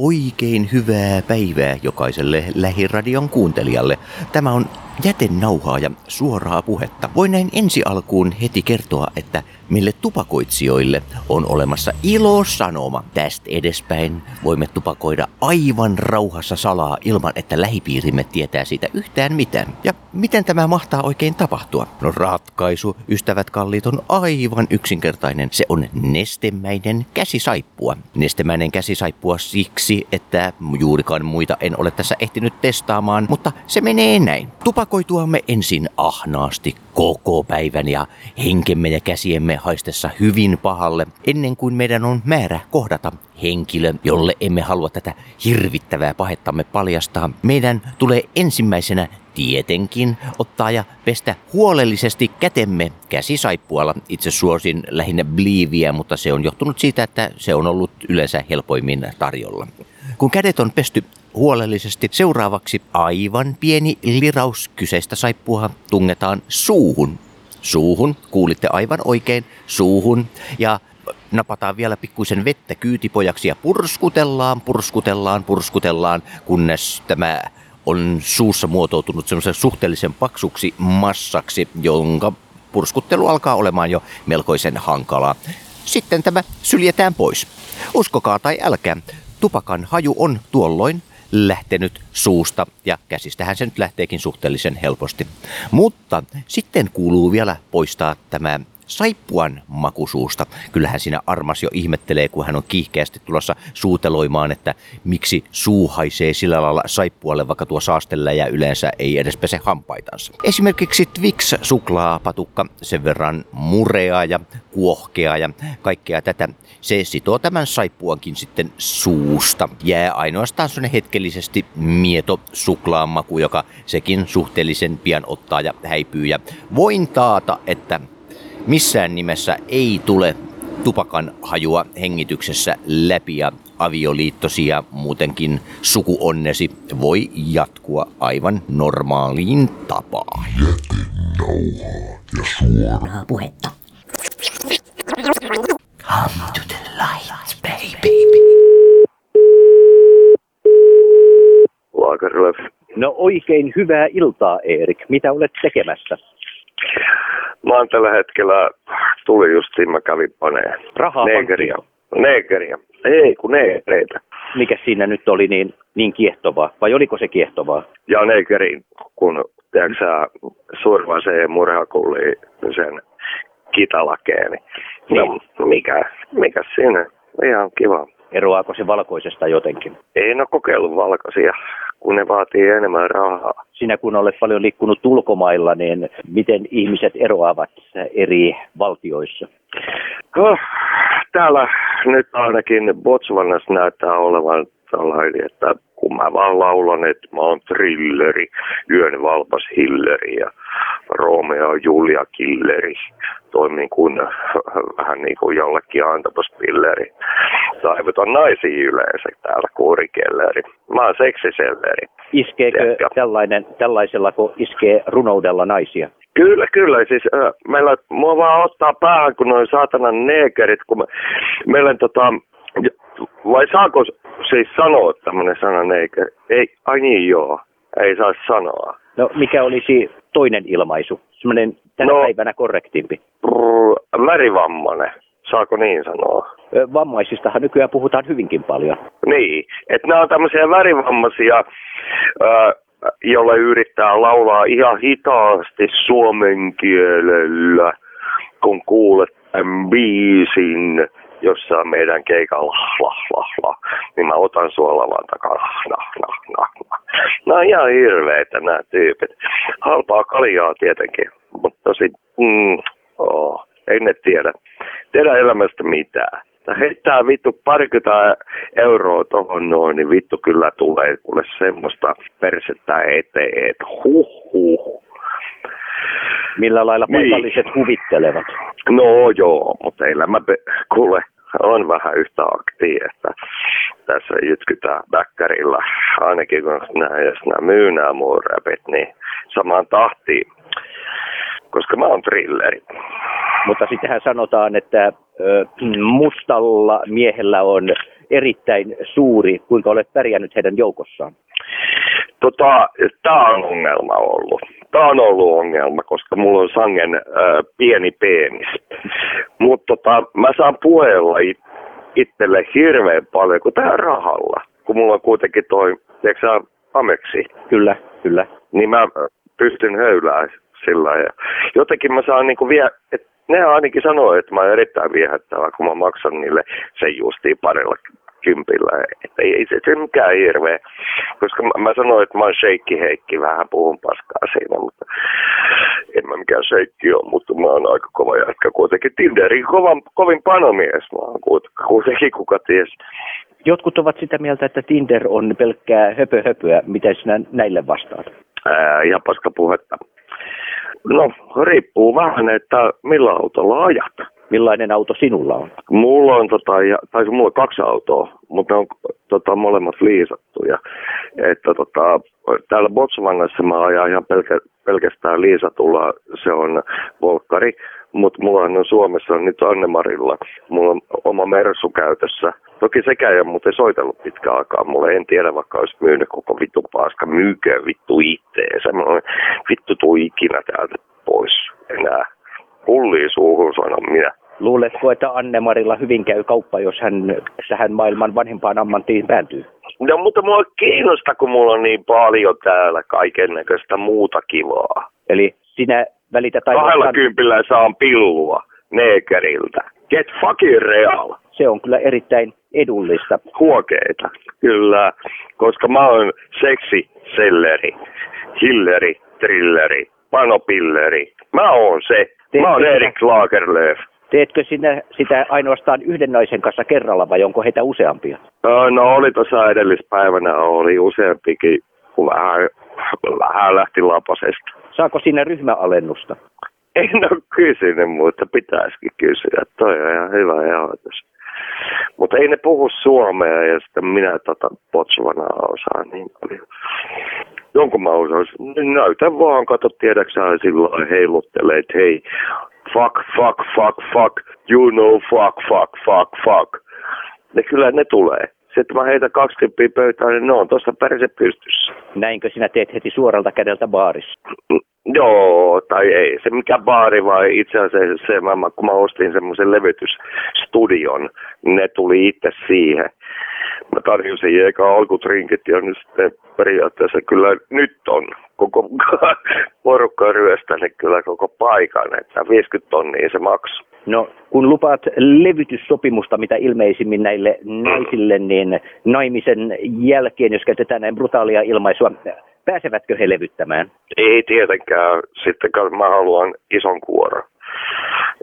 Oikein hyvää päivää jokaiselle lähiradion kuuntelijalle. Tämä on jätenauhaa ja suoraa puhetta. Voin näin ensi alkuun heti kertoa, että Mille tupakoitsijoille on olemassa ilo sanoma. Tästä edespäin voimme tupakoida aivan rauhassa salaa ilman, että lähipiirimme tietää siitä yhtään mitään. Ja miten tämä mahtaa oikein tapahtua? No ratkaisu, ystävät kalliit, on aivan yksinkertainen. Se on nestemäinen käsisaippua. Nestemäinen käsisaippua siksi, että juurikaan muita en ole tässä ehtinyt testaamaan, mutta se menee näin. Tupakoituamme ensin ahnaasti koko päivän ja henkemme ja käsiemme haistessa hyvin pahalle, ennen kuin meidän on määrä kohdata henkilö, jolle emme halua tätä hirvittävää pahettamme paljastaa. Meidän tulee ensimmäisenä tietenkin ottaa ja pestä huolellisesti kätemme käsisaippualla. Itse suosin lähinnä bliiviä, mutta se on johtunut siitä, että se on ollut yleensä helpoimmin tarjolla. Kun kädet on pesty huolellisesti. Seuraavaksi aivan pieni liraus kyseistä saippua tungetaan suuhun. Suuhun, kuulitte aivan oikein, suuhun. Ja napataan vielä pikkuisen vettä kyytipojaksi ja purskutellaan, purskutellaan, purskutellaan, kunnes tämä on suussa muotoutunut semmoisen suhteellisen paksuksi massaksi, jonka purskuttelu alkaa olemaan jo melkoisen hankalaa. Sitten tämä syljetään pois. Uskokaa tai älkää, tupakan haju on tuolloin lähtenyt suusta ja käsistähän se nyt lähteekin suhteellisen helposti. Mutta sitten kuuluu vielä poistaa tämä saippuan makusuusta. Kyllähän siinä Armas jo ihmettelee, kun hän on kiihkeästi tulossa suuteloimaan, että miksi suu haisee sillä lailla saippualle, vaikka tuo ja yleensä ei edes pese hampaitansa. Esimerkiksi Twix suklaapatukka sen verran murea ja kuohkea ja kaikkea tätä. Se sitoo tämän saippuankin sitten suusta. Jää ainoastaan sellainen hetkellisesti mieto suklaamaku, joka sekin suhteellisen pian ottaa ja häipyy. Ja voin taata, että Missään nimessä ei tule tupakan hajua hengityksessä läpi ja avioliittosi ja muutenkin sukuonnesi voi jatkua aivan normaaliin tapaan. Jätenauhaa ja suoraa puhetta. Come to the light, baby. No oikein hyvää iltaa, Erik. Mitä olet tekemässä? Mä oon tällä hetkellä, tuli justiin, mä kävin paneen. Rahaa Negeria. Negeria. Ei, kun negereitä. Mikä siinä nyt oli niin, niin kiehtovaa, vai oliko se kiehtovaa? Ja negerin, kun tiedätkö sä, survaisee murhakulli sen kitalakeeni. Niin. No, mikä, mikä siinä? Ihan kiva. Eroaako se valkoisesta jotenkin? Ei no kokeillut valkoisia, kun ne vaatii enemmän rahaa. Sinä kun olet paljon liikkunut ulkomailla, niin miten ihmiset eroavat eri valtioissa? No, täällä nyt ainakin Botswanassa näyttää olevan tällainen, että kun mä vaan laulan, että mä oon trilleri, yön valpas hilleri ja Romeo Julia killeri, toimin kuin vähän niin kuin jollekin antapospilleri. Taivutan naisia yleensä täällä kuurikelleri. Mä oon seksiselleri. Iskeekö tällainen, tällaisella, kun iskee runoudella naisia? Kyllä, kyllä. Siis äh, meillä, mua vaan ottaa päähän, kun noin saatanan neekerit, kun me, meillä tota, vai saako siis sanoa tämmöinen sana neeker? Ei, ai niin joo, ei saa sanoa. No mikä olisi toinen ilmaisu, semmoinen tänä no, päivänä korrektimpi? Brr, värivammainen, saako niin sanoa? Vammaisistahan nykyään puhutaan hyvinkin paljon. Niin, että nämä on tämmöisiä värivammaisia, jolle yrittää laulaa ihan hitaasti suomen kielellä, kun kuulet tämän biisin jossain meidän keikalla, la, la, la, niin mä otan sua lavan takaa, nah, nah, nah, nah. Nämä on ihan hirveitä nämä tyypit. Halpaa kaljaa tietenkin, mutta tosi, mm, oh, ei ne tiedä. Tiedä elämästä mitään. Heittää vittu parikymmentä euroa tohon noin, niin vittu kyllä tulee kuule semmoista persettä eteen, että huh huh. Millä lailla niin. paikalliset niin. huvittelevat? No joo, mutta elämä kuule on vähän yhtä akti, että tässä jytkytään bäkkärillä, ainakin kun nämä, jos nämä myy nämä mun räpit, niin samaan tahtiin, koska mä oon trilleri. Mutta sittenhän sanotaan, että mustalla miehellä on erittäin suuri. Kuinka olet pärjännyt heidän joukossaan? Tota, tämä on ongelma ollut. Tämä on ollut ongelma, koska mulla on sangen äh, pieni penis. Mutta tota, mä saan puheella it, itselle hirveän paljon, kun tää rahalla. Kun mulla on kuitenkin toi, tiedätkö Ameksi, Kyllä, kyllä. niin mä pystyn höylään sillä ja jotenkin mä saan niinku vie, et ne ainakin sanoo, että mä oon erittäin viehättävä, kun mä maksan niille sen justiin parilla kympillä. Että ei, ei se, se mikään hirveä. Koska mä, mä sanoin, että mä oon sheikki Heikki, vähän puhun paskaa siinä, mutta en mä mikään sheikki ole, mutta mä oon aika kova jätkä kuitenkin. Tinderin kovan, kovin panomies mä oon kuit- kuitenkin, kuka ties. Jotkut ovat sitä mieltä, että Tinder on pelkkää höpö höpöä. Miten sinä näille vastaat? Ää, ihan paska puhetta. No, riippuu vähän, että millä autolla ajat. Millainen auto sinulla on? Mulla on, tota, ja, tai mulla on kaksi autoa, mutta ne on tota, molemmat liisattuja. Että tota, täällä Botswanassa mä ajan ihan pelkä, pelkästään liisatulla, se on Volkkari, mutta mulla on Suomessa on nyt Annemarilla, mulla on oma Mersu käytössä. Toki sekään ei ole muuten soitellut pitkään aikaa mulle, en tiedä vaikka olisi myynyt koko vittu paska, myykö vittu itteensä. Olen, vittu tuu ikinä täältä pois enää. Pulli suuhun sanon minä. Luuletko, että Anne-Marilla hyvin käy kauppa, jos hän tähän maailman vanhimpaan ammattiin päätyy? No mutta mua kiinnostaa, kun mulla on niin paljon täällä kaiken näköistä muuta kivaa. Eli sinä välität Kahdella ainoastaan, kympillä saan pillua neekeriltä. Get fucking real. se on kyllä erittäin edullista. Huokeita, kyllä. Koska mä oon seksi, selleri, hilleri, trilleri, panopilleri. Mä oon se. Mä oon Erik Lagerlöf. Teetkö sinä sitä ainoastaan yhden naisen kanssa kerralla vai onko heitä useampia? No oli tuossa edellispäivänä, oli useampikin, kun vähän, vähän lähti lapasesta. Saako siinä ryhmäalennusta? En ole kysynyt, mutta pitäisikin kysyä. Toi on ihan hyvä ajatus. Mutta ei ne puhu suomea ja sitten minä tota Botswanaa osaan niin paljon. Jonkun mä osaisin. Näytä vaan, kato tiedäksä lailla heiluttelee, että hei, fuck, fuck, fuck, fuck, you know, fuck, fuck, fuck, fuck. Ne kyllä ne tulee. Sitten mä heitän 20 pöytään, niin ne on tuossa perse pystyssä. Näinkö sinä teet heti suoralta kädeltä baarissa? Mm, Joo, tai ei se mikä baari, vai itse asiassa se, mä, kun mä ostin semmoisen levytysstudion, ne tuli itse siihen. Mä tarjosin eka alkutrinkit ja nyt sitten periaatteessa kyllä nyt on koko porukka ryöstänyt kyllä koko paikan, että 50 tonnia se maksu. No, kun lupaat levytyssopimusta, mitä ilmeisimmin näille naisille, niin naimisen jälkeen, jos käytetään näin brutaalia ilmaisua, pääsevätkö he levyttämään? Ei tietenkään, sitten mä haluan ison kuoron.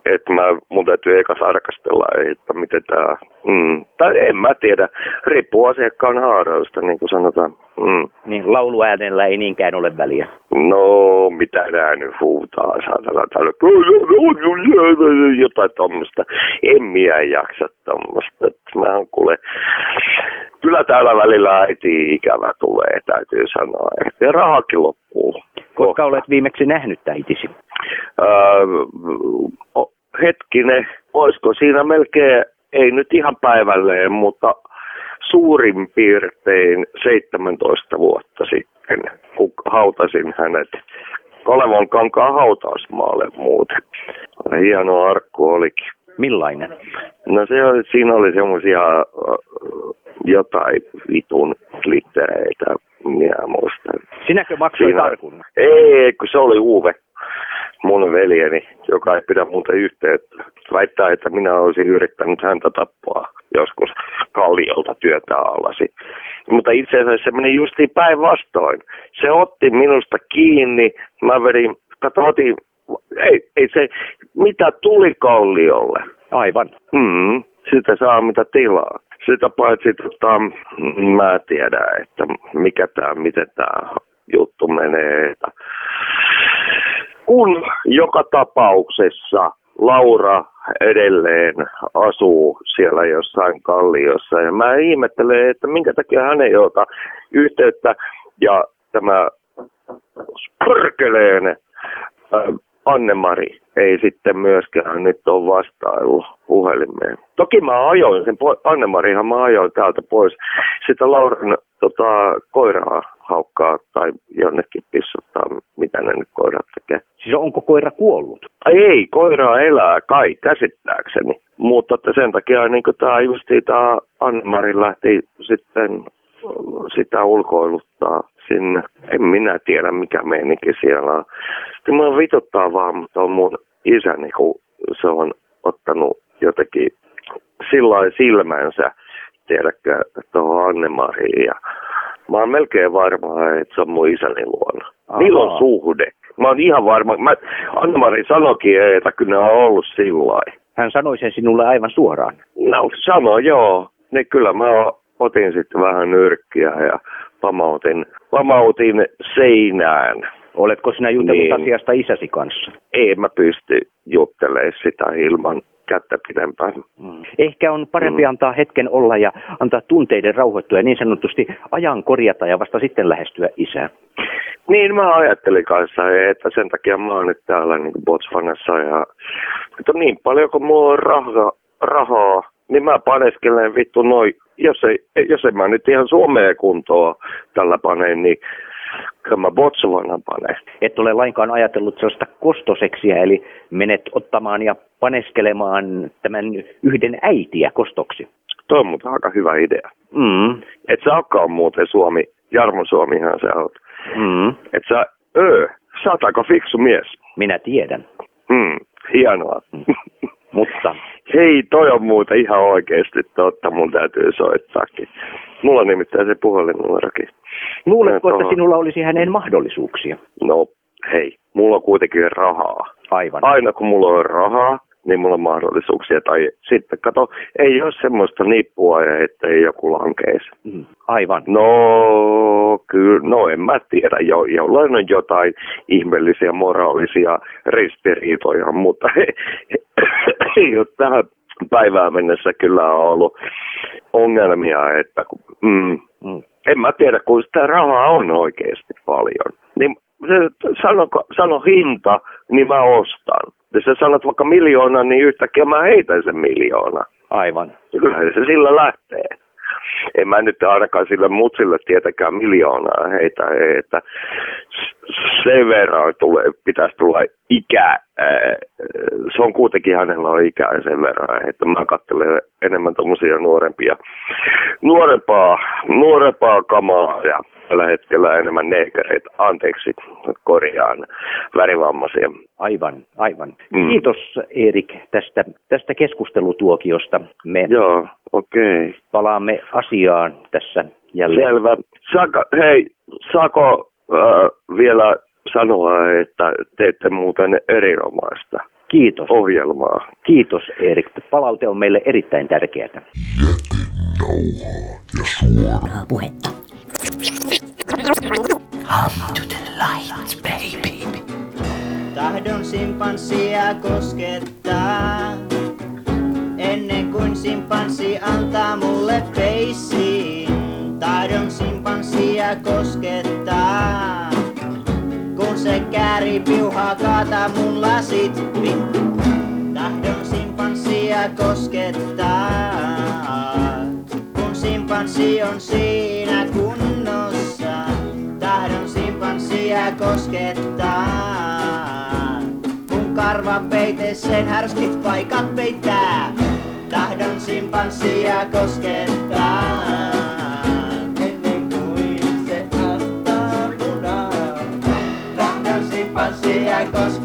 Että mä, mun täytyy eka tarkastella, että miten tää, mm, tai en mä tiedä, riippuu asiakkaan haarausta, niin kuin sanotaan. Mm. Niin lauluäänellä ei niinkään ole väliä. No, mitä nää nyt huutaa, saatana täällä, jotain tommoista. En minä jaksa tommoista. Mä oon kuule, kyllä täällä välillä äiti ikävä tulee, täytyy sanoa. Ja rahakin loppuu. Koska olet viimeksi nähnyt äitisi? Öö, hetkinen, olisiko siinä melkein, ei nyt ihan päivälleen, mutta suurin piirtein 17 vuotta sitten, kun hautasin hänet Kalevon kankaan hautausmaalle muuten. Hieno arkku olikin. Millainen? No se oli, siinä oli semmoisia äh, jotain vitun glittereitä, minä muistan. Sinäkö maksoit Siinä- arkun? Ei, kun se oli Uwe, mun veljeni, joka ei pidä muuta yhteyttä. Väittää, että minä olisin yrittänyt häntä tappaa joskus kalliolta työtä alasi. Mutta itse asiassa se meni justiin päinvastoin. Se otti minusta kiinni, mä vedin, kato otin, ei, ei se, mitä tuli kalliolle. Aivan. Mm, sitä saa mitä tilaa. Sitä paitsi tota, mä en tiedä, että mikä tää, miten tämä juttu menee. Että kun joka tapauksessa Laura edelleen asuu siellä jossain kalliossa ja mä ihmettelen, että minkä takia hän ei ota yhteyttä ja tämä pörkeleen äh, Anne-Mari ei sitten myöskään nyt ole vastaillut puhelimeen. Toki mä ajoin sen, Anne-Marihan mä ajoin täältä pois. Sitä Lauran tota, koiraa haukkaa tai jonnekin pissuttaa, mitä ne nyt koirat tekee. Siis onko koira kuollut? Ei, koira elää kai käsittääkseni. Mutta että sen takia niin tämä just tämä Anne-Mari lähti sitten sitä ulkoiluttaa sinne. En minä tiedä, mikä meininki siellä on. Sitten mä vituttaa vaan, mutta on mun isäni, kun se on ottanut jotenkin sillä silmänsä, tiedäkö, tuohon Anne-Mariin. Ja mä oon melkein varma, että se on mun isäni luona. Aha. Niillä on suhde. Mä oon ihan varma. Mä, Anne-Mari sanokin, että kyllä ne on ollut sillä Hän sanoi sen sinulle aivan suoraan. No sano joo. Niin kyllä mä otin sitten vähän nyrkkiä ja pamautin, pamautin seinään. Oletko sinä jutellut niin. asiasta isäsi kanssa? Ei mä pysty juttelemaan sitä ilman kättä pidempään. Mm. Ehkä on parempi mm. antaa hetken olla ja antaa tunteiden rauhoittua ja niin sanotusti ajan korjata ja vasta sitten lähestyä isää. Niin mä ajattelin kanssa, että sen takia mä oon nyt täällä niin Botswanassa ja että niin paljon kuin mulla on rahaa, rahaa niin mä paneskelen vittu noin, jos ei, jos ei mä nyt ihan Suomeen kuntoa tällä paneen, niin kyllä mä Botswanan paneen. Et ole lainkaan ajatellut sellaista kostoseksiä, eli menet ottamaan ja paneskelemaan tämän yhden äitiä kostoksi. Tuo on muuten aika hyvä idea. Mm. Et sä olekaan muuten Suomi, Jarmo Suomihan sä oot. Mm. Et sä, öö, sä oot aika fiksu mies. Minä tiedän. Mm, hienoa. Mm. Mutta... Hei, toi on muuten ihan oikeasti totta, mun täytyy soittaakin. Mulla on nimittäin se puhelinnumerokin. Luuletko, että sinulla olisi hänen mahdollisuuksia? No, hei, mulla on kuitenkin rahaa. Aivan. Aina kun mulla on rahaa, niin mulla on mahdollisuuksia. Tai sitten kato, ei ole semmoista nippua, että ei joku lankeisi. Mm, aivan. No, kyllä, no en mä tiedä. Jo, jollain on jotain ihmeellisiä moraalisia ristiriitoja, mutta ei ole tähän päivään mennessä kyllä on ollut ongelmia, että mm. En mä tiedä, kun sitä rahaa on oikeasti paljon. Niin se, sano, sano hinta, niin mä ostan. Jos sä sanot vaikka miljoona, niin yhtäkkiä mä heitän sen miljoona. Aivan. Kyllä se sillä lähtee. En mä nyt ainakaan sille mutsille tietenkään miljoonaa heitä, että sen verran tulee, pitäisi tulla ikä. Se on kuitenkin hänellä on ikää sen verran, että mä katselen enemmän tuommoisia nuorempia, nuorempaa, nuorempaa kamaa ja tällä hetkellä enemmän neekereitä, anteeksi, korjaan värivammaisia. Aivan, aivan. Mm. Kiitos Erik tästä, tästä keskustelutuokiosta. Me Joo, okei. Okay. palaamme asiaan tässä jälleen. Selvä. Saako, hei, saako äh, vielä sanoa, että teette muuten erinomaista Kiitos. ohjelmaa. Kiitos Erik. Palaute on meille erittäin tärkeää. Jätenauhaa ja suoraa puhetta. Come to the light, baby. Tahdon simpanssia koskettaa, ennen kuin simpanssi antaa mulle feissiin. Tahdon simpanssia koskettaa, kun se kääri piuhaa kaata mun lasit. Tahdon simpanssia koskettaa, kun simpanssi on siinä kunnossa. Simpanssia koskettaa, kun karva peite sen härskit paikat peittää. Tahdon simpanssia koskettaa. Ennen kuin se antaa munaa. Tahdon simpanssia koskettaa.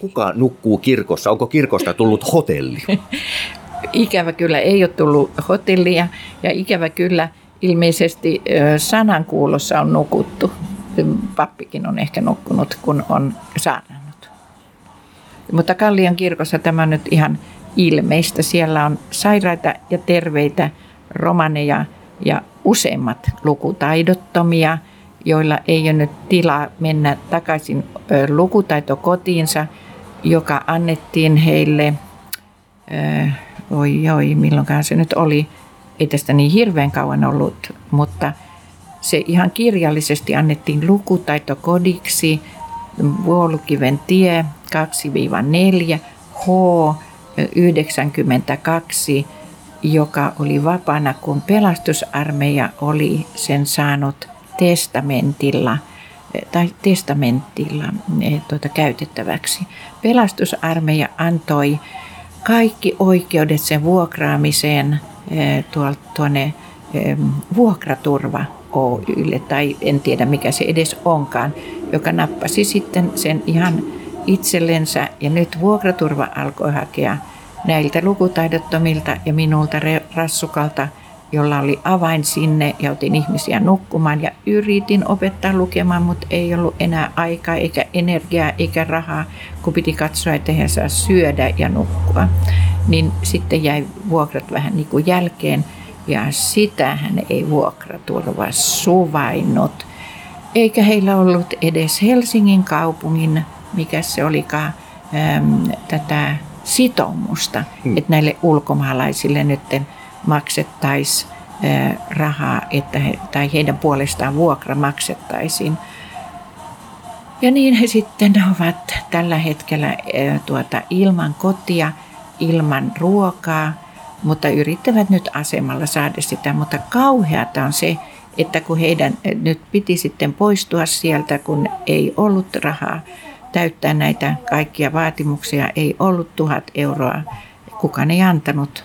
Kuka nukkuu kirkossa? Onko kirkosta tullut hotelli? Ikävä kyllä ei ole tullut hotellia ja ikävä kyllä ilmeisesti sanankuulossa on nukuttu. Pappikin on ehkä nukkunut, kun on saarnannut. Mutta Kallion kirkossa tämä on nyt ihan ilmeistä. Siellä on sairaita ja terveitä romaneja ja useimmat lukutaidottomia, joilla ei ole nyt tilaa mennä takaisin ö, lukutaitokotiinsa, joka annettiin heille, ö, oi oi, milloinkaan se nyt oli, ei tästä niin hirveän kauan ollut, mutta se ihan kirjallisesti annettiin lukutaitokodiksi Vuolukiven tie 2-4 H 92, joka oli vapaana, kun pelastusarmeija oli sen saanut testamentilla tai testamentilla eh, tuota, käytettäväksi. Pelastusarmeija antoi kaikki oikeudet sen vuokraamiseen eh, tuonne vuokraturva Oylle, tai en tiedä mikä se edes onkaan, joka nappasi sitten sen ihan itsellensä. Ja nyt vuokraturva alkoi hakea näiltä lukutaidottomilta ja minulta rassukalta, jolla oli avain sinne ja otin ihmisiä nukkumaan ja yritin opettaa lukemaan, mutta ei ollut enää aikaa eikä energiaa eikä rahaa, kun piti katsoa, että he saa syödä ja nukkua. Niin sitten jäi vuokrat vähän niin kuin jälkeen ja sitähän ei vuokraturva suvainnut. Eikä heillä ollut edes Helsingin kaupungin, mikä se olikaan, äm, tätä sitoumusta, hmm. että näille ulkomaalaisille nyt maksettaisiin rahaa, että he, tai heidän puolestaan vuokra maksettaisiin. Ja niin he sitten ovat tällä hetkellä tuota, ilman kotia, ilman ruokaa, mutta yrittävät nyt asemalla saada sitä. Mutta kauheata on se, että kun heidän nyt piti sitten poistua sieltä, kun ei ollut rahaa täyttää näitä kaikkia vaatimuksia, ei ollut tuhat euroa. Kukaan ei antanut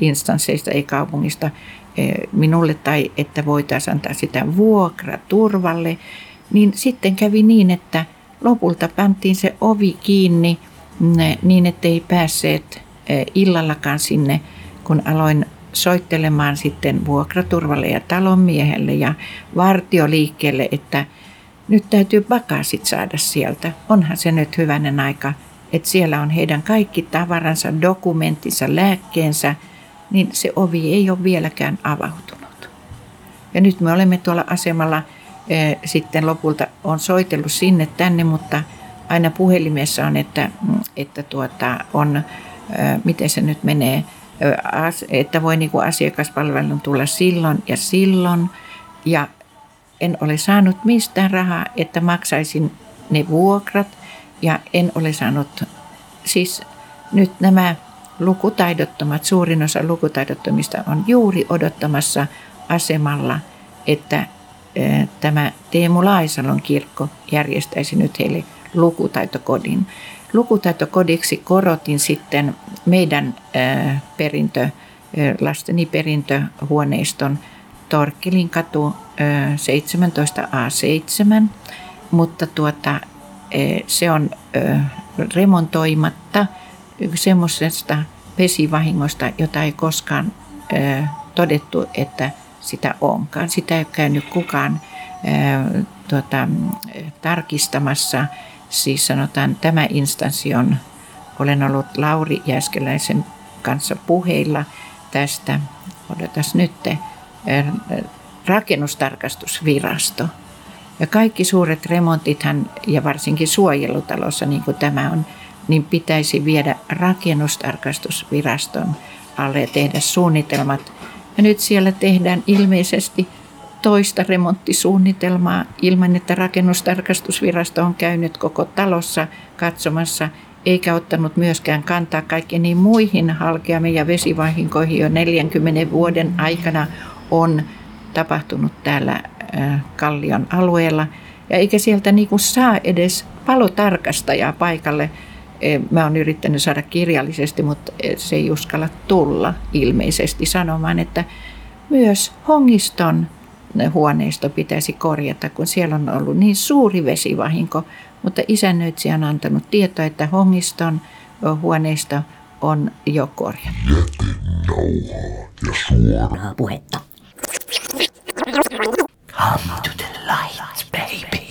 instansseista, ei kaupungista minulle tai että voitaisiin antaa sitä vuokra turvalle, niin sitten kävi niin, että lopulta pantiin se ovi kiinni niin, ettei päässeet illallakaan sinne, kun aloin soittelemaan sitten vuokraturvalle ja talonmiehelle ja vartioliikkeelle, että nyt täytyy bakasit saada sieltä. Onhan se nyt hyvänen aika, että siellä on heidän kaikki tavaransa, dokumenttinsa, lääkkeensä, niin se ovi ei ole vieläkään avautunut. Ja nyt me olemme tuolla asemalla sitten lopulta on soitellut sinne tänne, mutta aina puhelimessa on, että, että tuota, on, miten se nyt menee, että voi niin kuin asiakaspalvelun tulla silloin ja silloin. Ja en ole saanut mistään rahaa, että maksaisin ne vuokrat ja en ole saanut, siis nyt nämä lukutaidottomat, suurin osa lukutaidottomista on juuri odottamassa asemalla, että tämä Teemu Laisalon kirkko järjestäisi nyt heille lukutaitokodin. Lukutaitokodiksi korotin sitten meidän perintö, lasteni perintöhuoneiston Torkkelin katu 17A7, mutta tuota, se on remontoimatta semmoisesta vesivahingosta, jota ei koskaan todettu, että sitä onkaan. Sitä ei käynyt kukaan tuota, tarkistamassa. Siis sanotaan, tämä instanssi on, olen ollut Lauri Jäskeläisen kanssa puheilla tästä, odotas nyt, rakennustarkastusvirasto. Ja kaikki suuret remontithan, ja varsinkin suojelutalossa, niin kuin tämä on, niin pitäisi viedä rakennustarkastusviraston alle ja tehdä suunnitelmat. Ja nyt siellä tehdään ilmeisesti toista remonttisuunnitelmaa ilman, että rakennustarkastusvirasto on käynyt koko talossa katsomassa eikä ottanut myöskään kantaa kaikkiin niin muihin halkeamiin ja vesivahinkoihin jo 40 vuoden aikana on tapahtunut täällä Kallion alueella. Ja eikä sieltä niin kuin saa edes palotarkastajaa paikalle. Mä oon yrittänyt saada kirjallisesti, mutta se ei uskalla tulla ilmeisesti sanomaan, että myös Hongiston huoneisto pitäisi korjata, kun siellä on ollut niin suuri vesivahinko. Mutta isännöitsijä on antanut tietoa, että Hongiston huoneisto on jo korjattu. Jätenauhaa ja suoraa puhetta. Come to the light, baby.